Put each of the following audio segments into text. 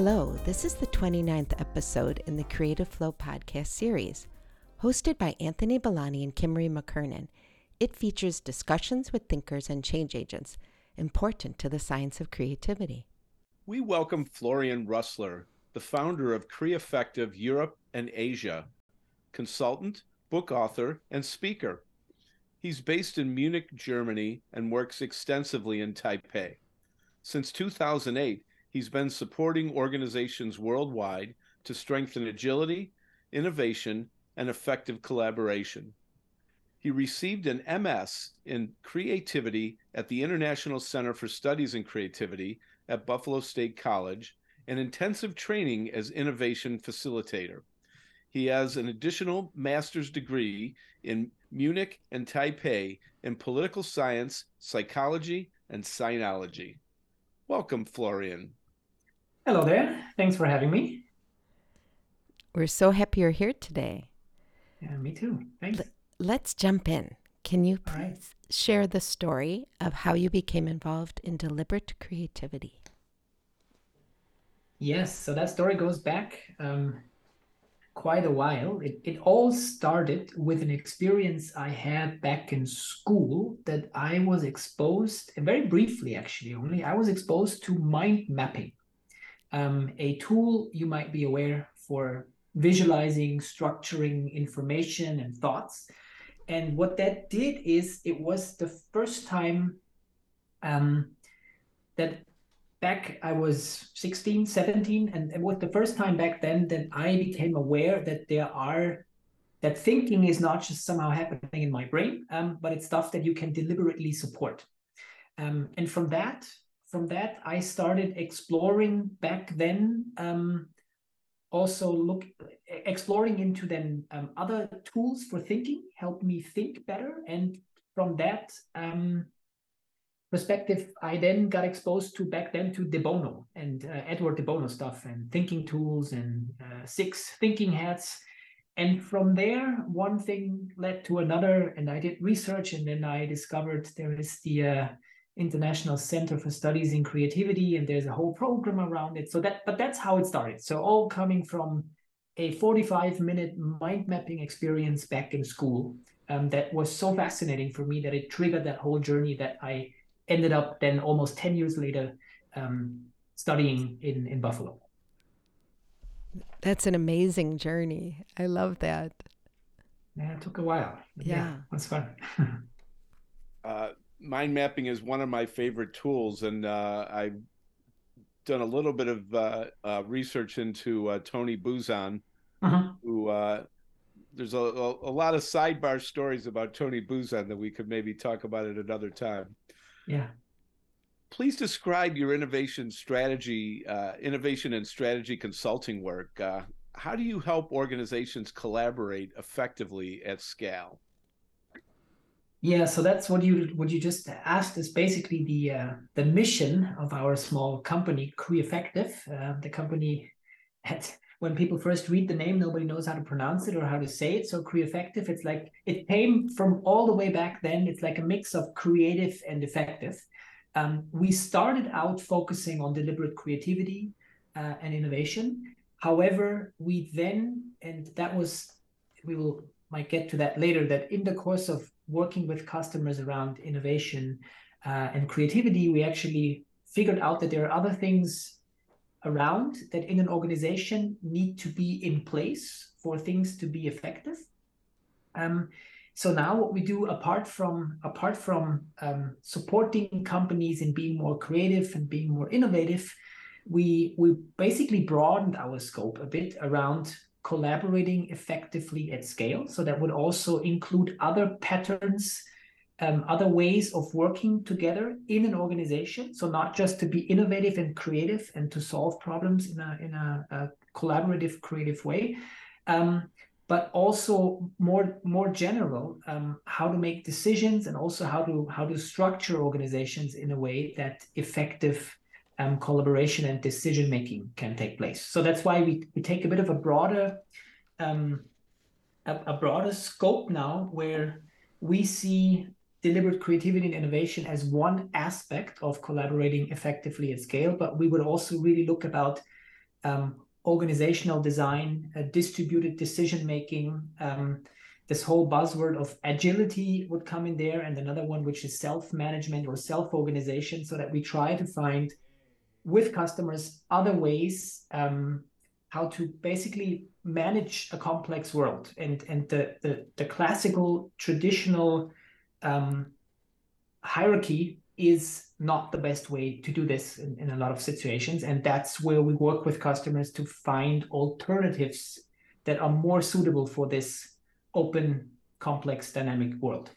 Hello, this is the 29th episode in the Creative Flow podcast series. Hosted by Anthony Bellani and Kimmery McKernan, it features discussions with thinkers and change agents important to the science of creativity. We welcome Florian Rustler, the founder of Creaffective Europe and Asia, consultant, book author, and speaker. He's based in Munich, Germany, and works extensively in Taipei. Since 2008, he's been supporting organizations worldwide to strengthen agility, innovation, and effective collaboration. He received an MS in creativity at the International Center for Studies in Creativity at Buffalo State College and intensive training as innovation facilitator. He has an additional master's degree in Munich and Taipei in political science, psychology, and sinology. Welcome, Florian. Hello there. Thanks for having me. We're so happy you're here today. Yeah, me too. Thanks. Let's jump in. Can you please right. share the story of how you became involved in deliberate creativity? Yes, so that story goes back um, quite a while. It, it all started with an experience I had back in school that I was exposed, and very briefly actually, only I was exposed to mind mapping um, a tool you might be aware for visualizing, structuring information and thoughts. And what that did is it was the first time um, that back I was 16, 17, and it was the first time back then that I became aware that there are that thinking is not just somehow happening in my brain, um, but it's stuff that you can deliberately support. Um, and from that, from that, I started exploring back then. Um, also look exploring into then um, other tools for thinking helped me think better and from that um, perspective i then got exposed to back then to de bono and uh, edward de bono stuff and thinking tools and uh, six thinking hats and from there one thing led to another and i did research and then i discovered there is the uh, International Center for Studies in Creativity, and there's a whole program around it. So that, but that's how it started. So all coming from a 45 minute mind mapping experience back in school um, that was so fascinating for me that it triggered that whole journey that I ended up then almost 10 years later um, studying in, in Buffalo. That's an amazing journey. I love that. Yeah, it took a while. Yeah, yeah it was fun. uh, mind mapping is one of my favorite tools, and uh, I've done a little bit of uh, uh, research into uh, Tony Buzan, uh-huh. who uh, there's a, a, a, lot of sidebar stories about Tony Buzan that we could maybe talk about at another time. Yeah. Please describe your innovation strategy, uh, innovation and strategy consulting work. how do you help organizations collaborate effectively at scale? Yeah, so that's what you what you just asked is basically the uh, the mission of our small company, Creaffective. Uh, the company had when people first read the name, nobody knows how to pronounce it or how to say it. So Creaffective, it's like it came from all the way back then. It's like a mix of creative and effective. Um, we started out focusing on deliberate creativity uh, and innovation. However, we then, and that was, we will might get to that later, that in the course of working with customers around innovation uh, and creativity, we actually figured out that there are other things around that in an organization need to be in place for things to be effective. Um, so now what we do apart from apart from um, supporting companies in being more creative and being more innovative, we we basically broadened our scope a bit around collaborating effectively at scale. So that would also include other patterns, um, other ways of working together in an organization. So not just to be innovative and creative and to solve problems in a in a, a collaborative, creative way. Um, but also more more general um, how to make decisions and also how to how to structure organizations in a way that effective um, collaboration and decision making can take place. So that's why we, we take a bit of a broader um, a, a broader scope now where we see deliberate creativity and innovation as one aspect of collaborating effectively at scale, but we would also really look about um, organizational design, uh, distributed decision making. Um, this whole buzzword of agility would come in there, and another one which is self management or self organization, so that we try to find with customers other ways um, how to basically manage a complex world and and the the, the classical traditional um, hierarchy is not the best way to do this in, in a lot of situations. And that's where we work with customers to find alternatives that are more suitable for this open complex dynamic world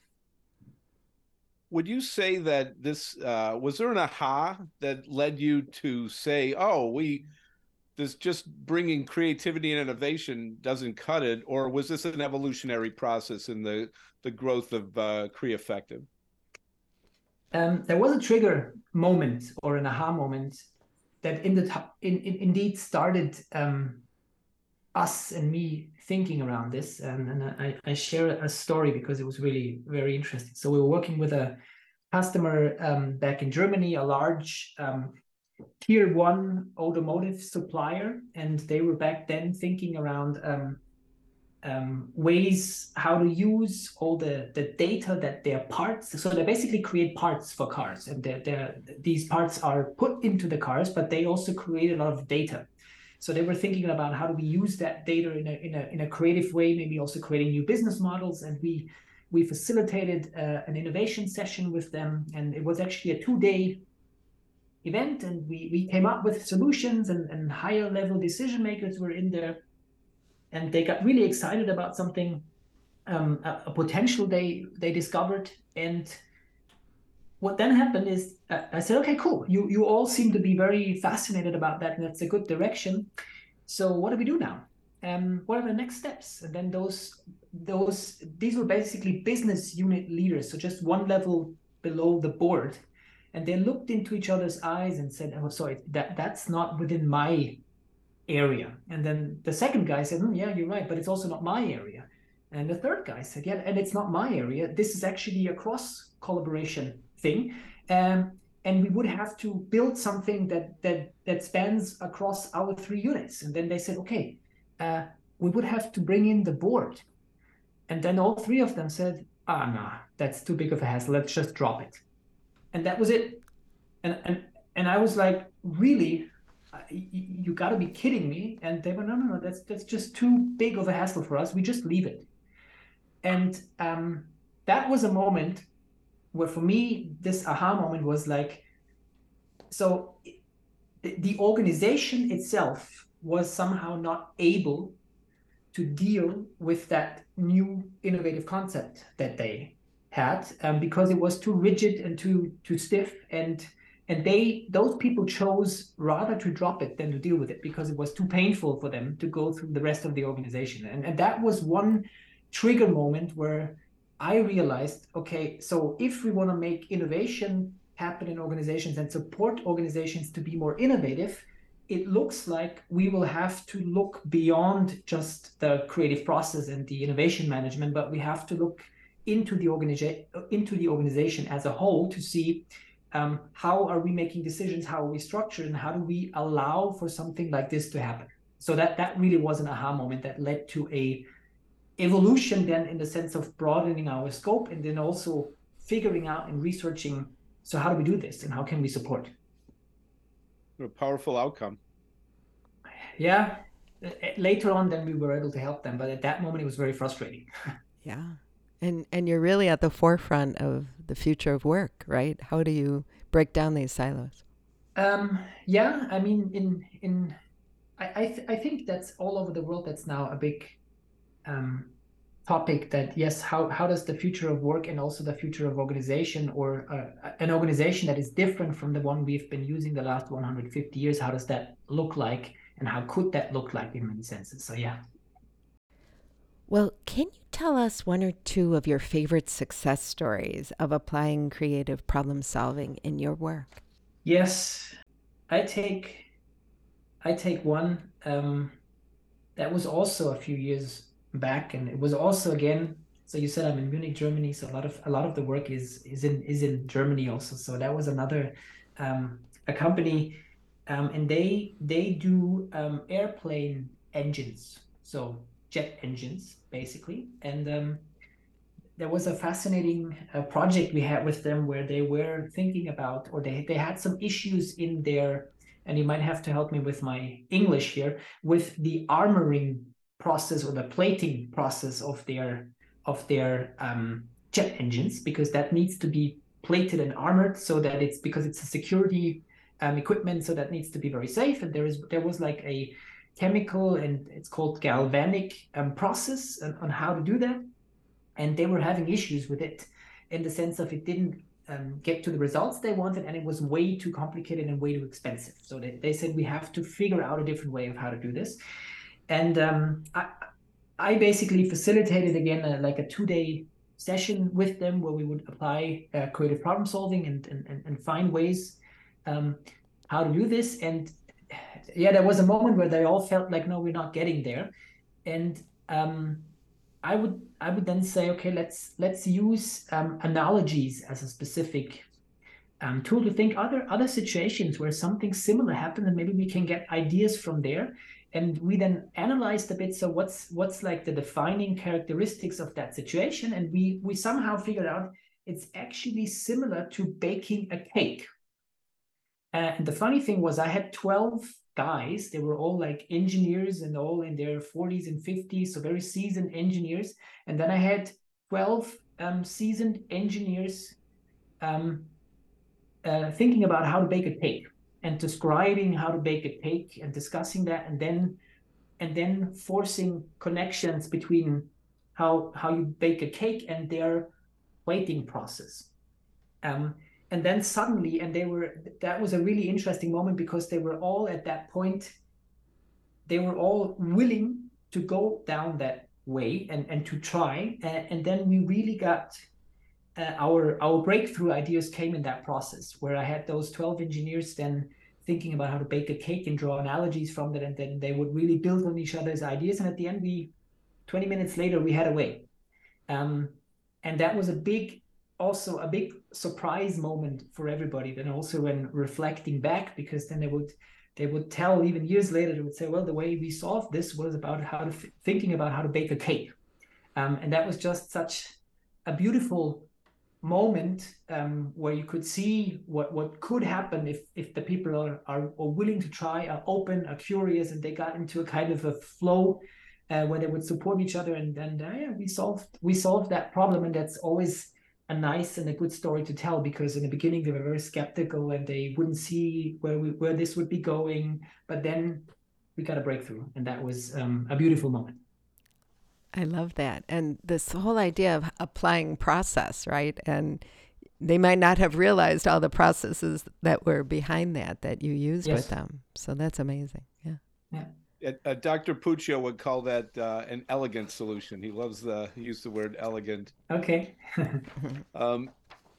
would you say that this uh, was there an aha that led you to say oh we this just bringing creativity and innovation doesn't cut it or was this an evolutionary process in the the growth of uh, Creaffective? Um, there was a trigger moment or an aha moment that in the in, in, indeed started um, us and me thinking around this and, and I, I, share a story because it was really very interesting so we were working with a customer um, back in germany a large um, tier one automotive supplier, and they were back then thinking around um, um, ways how to use all the, the data that their parts. So they basically create parts for cars, and they're, they're, these parts are put into the cars, but they also create a lot of data. So they were thinking about how do we use that data in a in a in a creative way, maybe also creating new business models, and we we facilitated uh, an innovation session with them, and it was actually a two day event. And we, we came up with solutions and, and higher level decision makers were in there. And they got really excited about something um, a, a, potential they they discovered. And what then happened is uh, i said okay cool you you all seem to be very fascinated about that and that's a good direction so what do we do now um, what are the next steps and then those those these were basically business unit leaders so just one level below the board and they looked into each other's eyes and said, "Oh, sorry, that that's not within my area." And then the second guy said, mm, "Yeah, you're right, but it's also not my area." And the third guy said, "Yeah, and it's not my area. This is actually a cross collaboration thing." Um, and we would have to build something that that that spans across our three units. And then they said, "Okay, uh, we would have to bring in the board." And then all three of them said, "Ah, nah, that's too big of a hassle. Let's just drop it." and that was it and and and i was like really you, you got to be kidding me and they were no no no that's that's just too big of a hassle for us we just leave it and um, that was a moment where for me this aha moment was like so the, organization itself was somehow not able to deal with that new innovative concept that they had um, because it was too rigid and too too stiff. And and they those people chose rather to drop it than to deal with it because it was too painful for them to go through the rest of the organization. And, and that was one trigger moment where i realized okay so if we want to make innovation happen in organizations and support organizations to be more innovative it looks like we will have to look beyond just the creative process and the innovation management but we have to look into the organization into the organization as a whole to see um, how are we making decisions how are we structured and how do we allow for something like this to happen. So that that really was an aha moment that led to a evolution then in the sense of broadening our scope and then also figuring out and researching so how do we do this and how can we support a powerful outcome yeah later on then we were able to help them but at that moment it was very frustrating yeah and and you're really at the forefront of the future of work, right? How do you break down these silos? Um, yeah, I mean, in in I I, th- I think that's all over the world. That's now a big um, topic. That yes, how how does the future of work and also the future of organization or uh, an organization that is different from the one we've been using the last 150 years, how does that look like, and how could that look like in many senses? So yeah. Well, can you tell us one or two of your favorite success stories of applying creative problem solving in your work? Yes, I take I take one um, that was also a few years back, and it was also again. So you said I'm in Munich, Germany. So a lot of a lot of the work is is in is in Germany also. So that was another um, a company um, and they they do um, airplane engines, so jet engines basically. And um, there was a fascinating uh, project we had with them where they were thinking about, or they they had some issues in their, and you might have to help me with my English here, with the armoring process or the plating process of their of their um, jet engines because that needs to be plated and armored so that it's because it's a security um, equipment so that needs to be very safe. And there is there was like a chemical and it's called galvanic um, process on, on, how to do that. And they were having issues with it in the sense of it didn't um, get to the results they wanted and it was way too complicated and way too expensive. So they, they said we have to figure out a different way of how to do this and um, I, I basically facilitated again a, like a two day session with them where we would apply uh, creative problem solving and, and, and find ways um, how to do this. And yeah, there was a moment where they all felt like, no, we're not getting there. And um, I would I would then say, okay, let's let's use um, analogies as a specific um, tool to think other other situations where something similar happened, and maybe we can get ideas from there and we then analyzed a bit so what's what's like the defining characteristics of that situation? And we we somehow figured out it's actually similar to baking a cake. Uh, and the funny thing was i had 12 guys. They were all like engineers and all in their 40s and 50s so very seasoned engineers. And then i had 12 um, seasoned engineers um, uh, thinking about how to bake a cake and describing how to bake a cake and discussing that and then and then forcing connections between how how you bake a cake and their plating process. Um, and then suddenly and they were that was a really interesting moment because they were all at that point they were all willing to go down that way and and to try. And, and then we really got uh, our our breakthrough ideas came in that process where I had those 12 engineers then thinking about how to bake a cake and draw analogies from that and then they would really build on each other's ideas and at the end we 20 minutes later we had a way. Um, and that was a big also a big surprise moment for everybody then also when reflecting back because then they would they would tell even years later they would say well the way we solved this was about how to thinking about how to bake a cake. Um, and that was just such a beautiful moment um, where you could see what, what could happen if, if the people are, are, are, willing to try, are open, are curious, and they got into a kind of a flow uh, where they would support each other. And then uh, yeah, we solved we solved that problem, and that's always a nice and a good story to tell because in the beginning they were very skeptical and they wouldn't see where we where this would be going, but then we got a breakthrough, and that was um, a beautiful moment. I love that. And this whole idea of applying process, right? And they might not have realized all the processes that were behind that that you used yes. with them. So that's amazing. Yeah. Yeah. Uh, Dr. Puccio would call that uh, an elegant solution. He loves the he used the word elegant. Okay. um,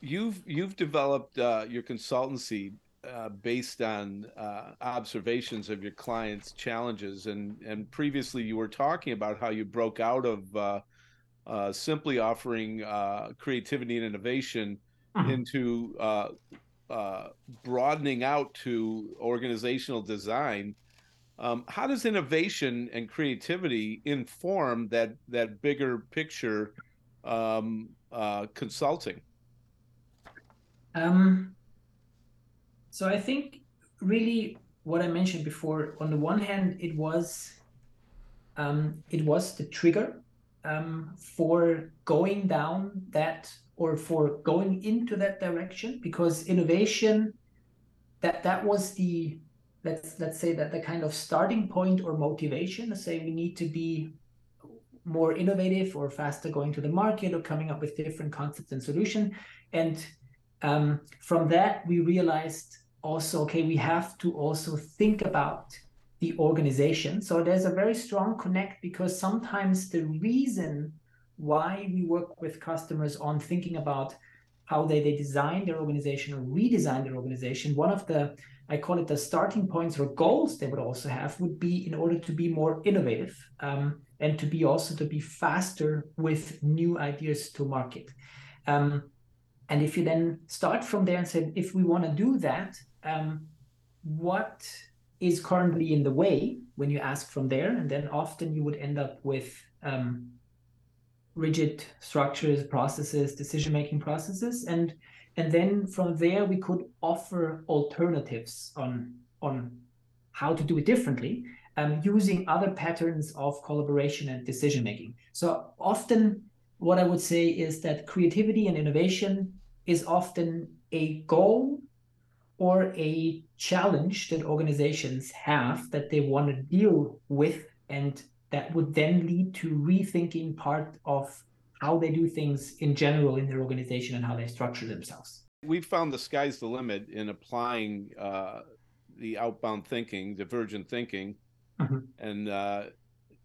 you've you've developed uh, your consultancy uh, based on uh, observations of your clients' challenges, and and previously you were talking about how you broke out of uh, uh simply offering uh, creativity and innovation mm-hmm. into broadening out to organizational design. Um, how does innovation and creativity inform that that bigger picture um, consulting? Um, so I think really what I mentioned before, on the one hand, it was um, it was the trigger um, for going down that or for going into that direction because innovation that that was the let's let's say that the kind of starting point or motivation to say we need to be more innovative or faster going to the market or coming up with different concepts and solution. And um, from that we realized also, okay, we have to also think about the organization. So there's a very strong connect because sometimes the reason why we work with customers on thinking about how they, they design their organization or redesign their organization, one of the, I call it the starting points or goals they would also have would be in order to be more innovative um, and to be also to be faster with new ideas to market. Um, and if you then start from there and say, if we want to do that, um, what is currently in the way when you ask from there, and then often you would end up with um, rigid structures, processes, decision-making processes, and and then from there we could offer alternatives on on how to do it differently um, using other patterns of collaboration and decision making. So often, what I would say is that creativity and innovation is often a goal or a challenge that organizations have that they want to deal with, and that would then lead to rethinking part of how they do things in general in their organization and how they structure themselves. We've found the sky's the limit in applying uh, the outbound thinking, divergent thinking, mm-hmm. and uh,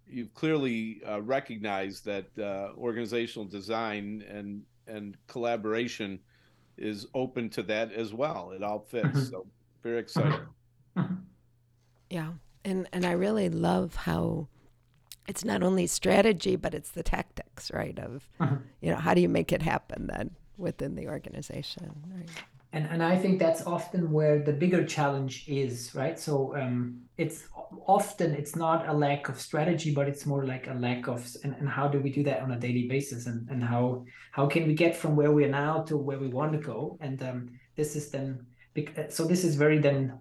you've clearly uh, recognized that uh, organizational design and and collaboration is open to that as well. It all fits. Mm-hmm. So very exciting. Mm-hmm. Yeah, and and I really love how it's not only strategy but it's the tactics, right? Of mm-hmm. you know how do you make it happen then within the organization, right? And and I think that's often where the bigger challenge is, right? So um, it's often it's not a lack of strategy, but it's more like a lack of and, and how do we do that on a daily basis, and and how how can we get from where we are now to where we want to go? And um, this is then so this is very then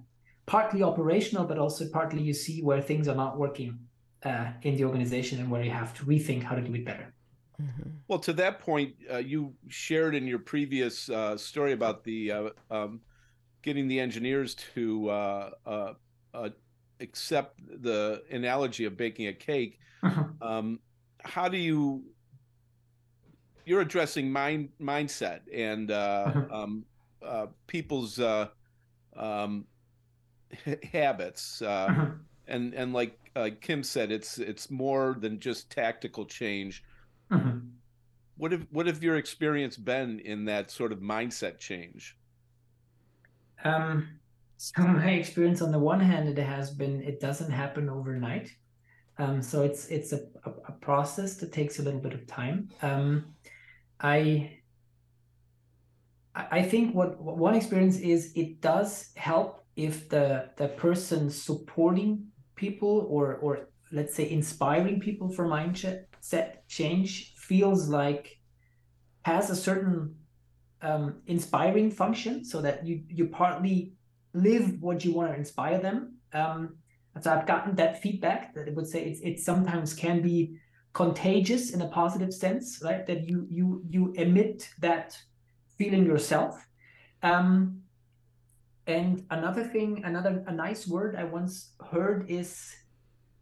partly operational, but also partly you see where things are not working uh, in the organization and where you have to rethink how to do it better. Mm-hmm. Well, to that point, uh, you shared in your previous uh, story about the uh, um, getting the engineers to uh, uh, uh, accept the analogy of baking a cake. Uh-huh. Um, how do you? You're addressing mind mindset and uh-huh. um, people's um, habits, uh-huh. and and like Kim said, it's it's more than just tactical change Mm-hmm. What have what have your experience been in that sort of mindset change? Um, so my experience on the one hand, it has been it doesn't happen overnight. Um, so it's it's a, a, a, process that takes a little bit of time. Um, I I think what, what one experience is it does help if the the person supporting people or or let's say inspiring people for mindset set change feels like has a certain um, inspiring function so that you you partly live what you want to inspire them. Um, and so i've gotten that feedback that it would say it's it sometimes can be contagious in a positive sense right? That you you you emit that feeling yourself. Um, and another thing another a nice word i once heard is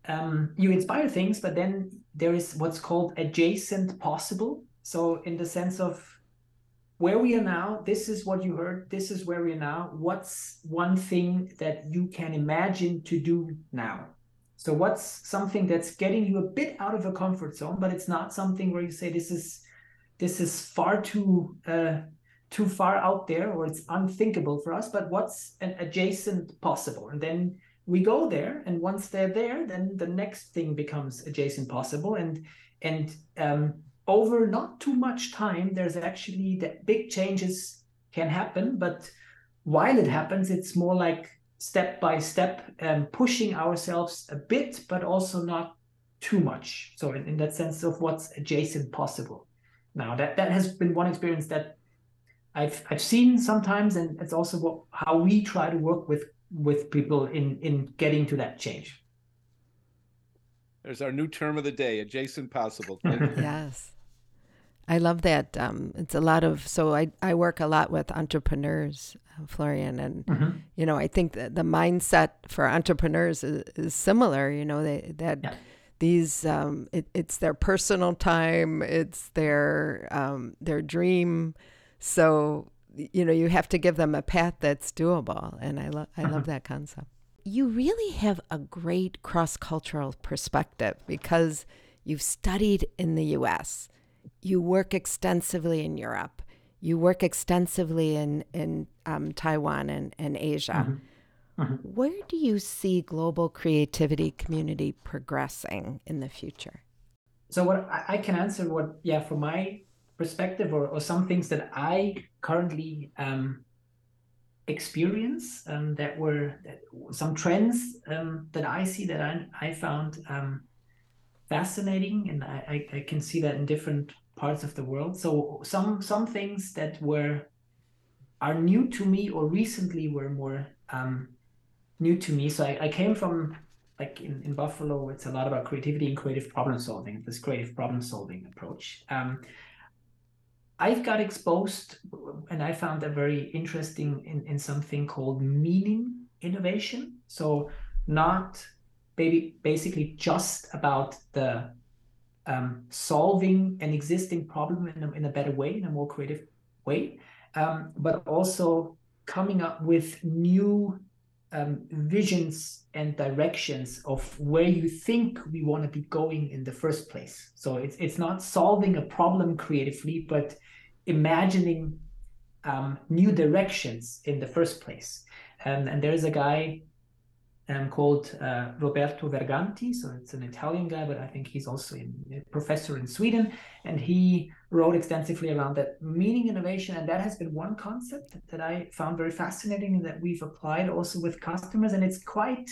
um, you inspire things, but then there is what's called adjacent possible. So, in the sense of where we are now, this is what you heard, this is where we are now. What's one thing that you can imagine to do now? So, what's something that's getting you a bit out of a comfort zone, but it's not something where you say this is this is far too uh, too far out there or it's unthinkable for us. But what's an adjacent possible? And then we go there and once they're there then the next thing becomes adjacent possible. And and um, over not too much time there's actually that big changes can happen. But while it happens it's more like step by step um, pushing ourselves a bit but also not too much. So in, in that sense of what's adjacent possible. Now that that has been one experience that I've I've seen sometimes, and it's also what, how we try to work with with people in in getting to that change. There's our new term of the day, adjacent possible. yes. I love that. Um, it's a lot of so I, I work a lot with entrepreneurs, uh, Florian, and mm-hmm. you know I think that the mindset for entrepreneurs is, is similar. You know they that yeah. these um, it, it's their personal time, it's their um, their dream. So you know you have to give them a path that's doable and i love i love uh-huh. that concept you really have a great cross-cultural perspective because you've studied in the us you work extensively in europe you work extensively in in um, taiwan and, and asia mm-hmm. Mm-hmm. where do you see global creativity community progressing in the future so what I can answer what yeah for my perspective or, or some things that I currently um, experience um, that were that, some trends um, that I see that I, I found um, fascinating, and I, I, I, can see that in different parts of the world. So some some things that were are new to me or recently were more um, new to me. So I, I came from like in, in Buffalo, it's a lot about creativity and creative problem solving, this creative problem solving approach. Um, I've got exposed and I found that very interesting in, in something called meaning innovation. So not maybe basically just about the um, solving an existing problem in a, in a better way, in a more creative way, um, but also coming up with new um, visions and directions of where you think we want to be going in the first place. So it's it's not solving a problem creatively, but imagining um, new directions in the first place. And, and there's a guy um, called uh, Roberto Verganti. So it's an Italian guy, but I think he's also in, a professor in Sweden. And he wrote extensively around that meaning innovation. And that has been one concept that I found very fascinating and that we've applied also with customers. And it's quite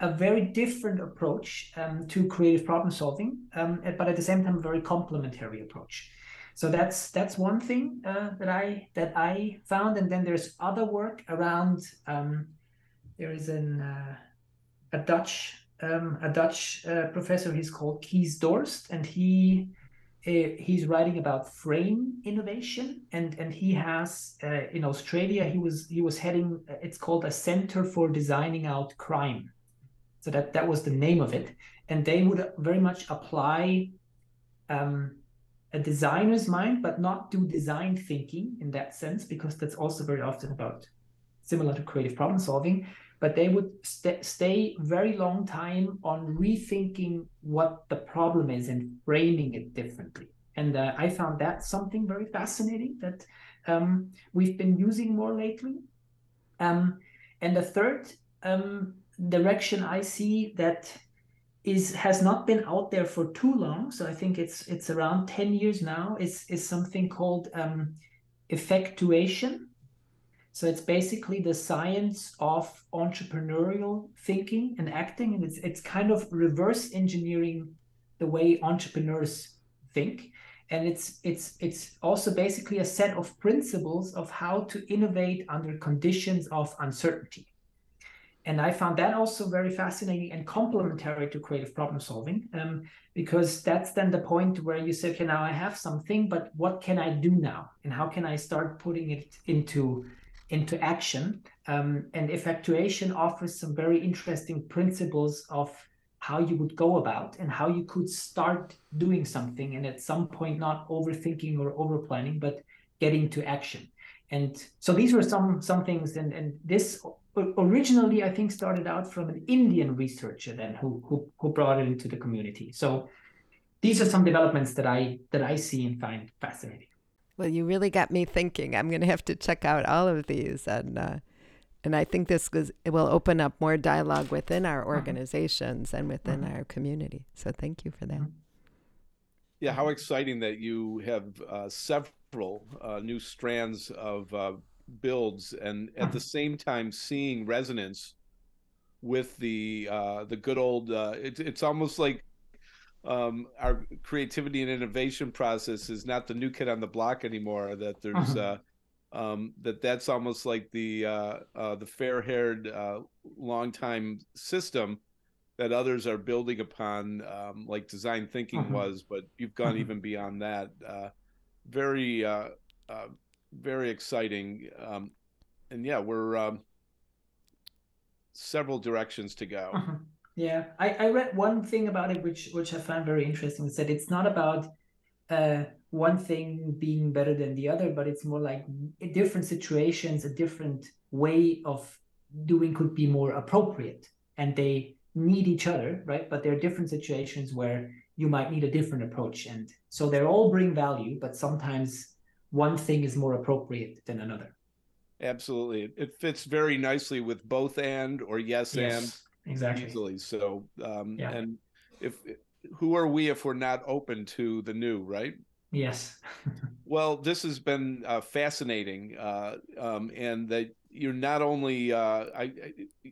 a very different approach um, to creative problem solving, um, but at the same time, a very complementary approach. So that's that's one thing uh, that I that I found, and then there's other work around um, there is an uh, a Dutch um, a Dutch uh, professor. He's called Kees Dorst, and he uh, he's writing about frame innovation. And and he has uh, in Australia he was he was heading. It's called a Center for Designing Out Crime. So that that was the name of it, and they would very much apply. Um, a designer's mind, but not do design thinking in that sense, because that's also very often about similar to creative problem solving. But they would st- stay very long time on rethinking what the problem is and framing it differently. And uh, i found that something very fascinating that um, we've been using more lately. Um, and the third um, direction i see that is has not been out there for too long. So i think it's it's around 10 years now is is something called um, effectuation. So it's basically the science of entrepreneurial thinking and acting, and it's it's kind of reverse engineering the way entrepreneurs think, and it's it's it's also basically a set of principles of how to innovate under conditions of uncertainty. And I found that also very fascinating and complementary to creative problem solving, um, because that's then the point where you say, okay, now I have something, but what can I do now, and how can I start putting it into into action. Um, and effectuation offers some very interesting principles of how you would go about and how you could start doing something and at some point not overthinking or over planning but getting to action and so these were some some things and and this originally i think started out from an indian researcher then who who, who brought it into the community so these are some developments that i that i see and find fascinating well, you really got me thinking. I'm going to have to check out all of these, and uh, and I think this was, it will open up more dialogue within our uh-huh. organizations and within uh-huh. our community. So thank you for that. Yeah, how exciting that you have uh, several uh, new strands of uh, builds, and at the same time seeing resonance with the uh, the good old. It, it's almost like um, our creativity and innovation process is not the new kid on the block anymore. That there's uh-huh. uh, um, that that's almost like the uh, uh, the fair-haired uh, long-time system that others are building upon, um, like design thinking uh-huh. was. But you've gone uh-huh. even beyond that. Uh, very uh, uh, very exciting. Um, and yeah, we're um, several directions to go. Uh-huh. Yeah, I, I read one thing about it which which I found very interesting. It said it's not about uh, one thing being better than the other, but it's more like different situations, a different way of doing could be more appropriate, and they need each other, right? But there are different situations where you might need a different approach, and so they all bring value, but sometimes one thing is more appropriate than another. Absolutely, it fits very nicely with both and or yes, yes. and exactly easily. So, um, yeah. and if who are we if we're not open to the new, right? Yes. well, this has been uh, fascinating, uh, um, and that you're not only uh, I,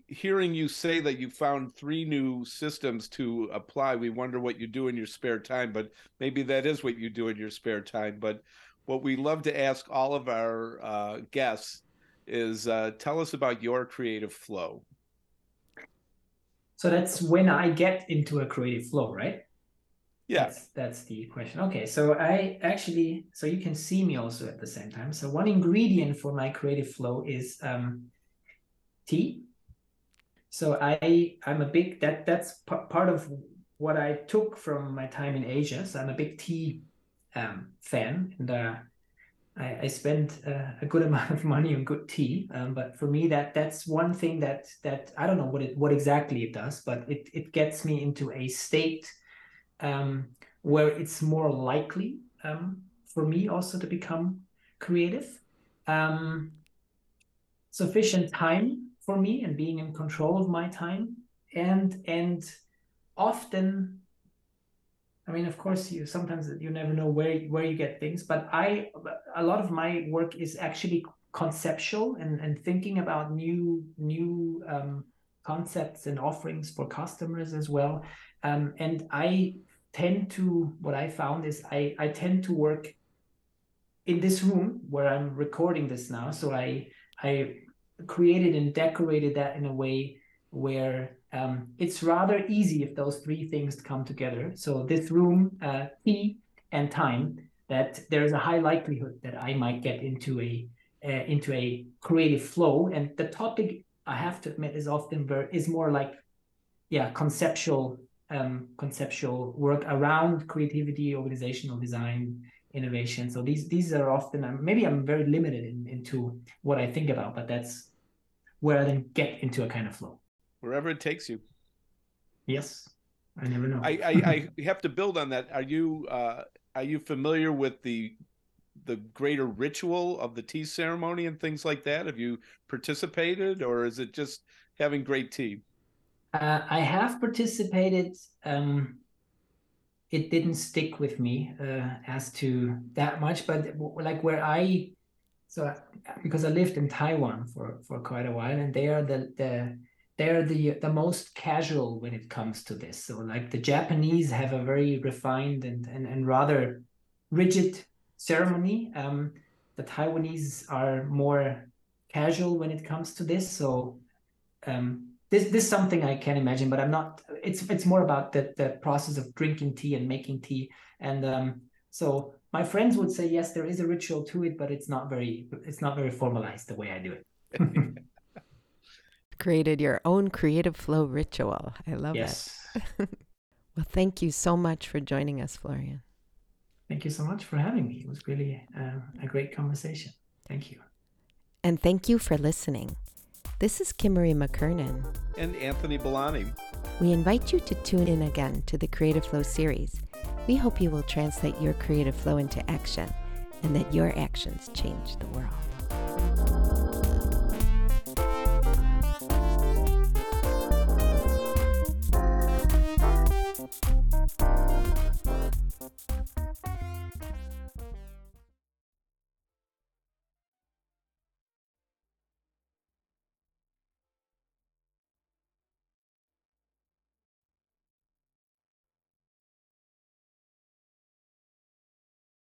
hearing you say that you found three new systems to apply. We wonder what you do in your spare time, but maybe that is what you do in your spare time. But what we love to ask all of our uh, guests is uh, tell us about your creative flow. So that's when I get into a creative flow, right? Yeah. That's, that's the question. Okay. So I actually, so you can see me also at the same time. So one ingredient for my creative flow is um, tea. So I, I'm a big, that that's p- part of what I took from my time in Asia. So I'm a big tea um, fan and uh, I, I spend uh, a good amount of money on good tea. Um, but for me, that that's one thing that that I don't know what it what exactly it does, but it it gets me into a state um, where it's more likely um, for me also to become creative. Um, sufficient time for me and being in control of my time, and and often, I mean, of course, you sometimes you never know where where you get things, but I a lot of my work is actually conceptual and and thinking about new new um, concepts and offerings for customers as well. Um, and I tend to, what I found is I, I tend to work in this room where I'm recording this now. So I, I created and decorated that in a way where um, it's rather easy if those three things come together. So this room, uh, tea and time, that there is a high likelihood that I might get into a uh, into a creative flow. And the topic I have to admit is often very, is more like, yeah, conceptual um, conceptual work around creativity, organizational design, innovation. So these these are often maybe I'm very limited in, into what I think about, but that's where I then get into a kind of flow. Wherever it takes you. Yes, I never know. I I, I have to build on that. Are you uh, are you familiar with the the greater ritual of the tea ceremony and things like that? Have you participated, or is it just having great tea? Uh, I have participated. Um, it didn't stick with me uh, as to that much, but like where I, so because I lived in Taiwan for for quite a while, and they are the the they're the the most casual when it comes to this. So like the Japanese have a very refined and and, and rather rigid ceremony. Um, the Taiwanese are more casual when it comes to this. So um, this this is something I can imagine, but I'm not. It's it's more about the the process of drinking tea and making tea, and um, so my friends would say yes, there is a ritual to it, but it's not very it's not very formalized the way I do it. Created your own creative flow ritual. I love yes. it. well, thank you so much for joining us, Florian. Thank you so much for having me. It was really uh, a great conversation. Thank you. And thank you for listening. This is Kimmery McKernan. And Anthony Bellani. We invite you to tune in again to the Creative Flow series. We hope you will translate your creative flow into action and that your actions change the world.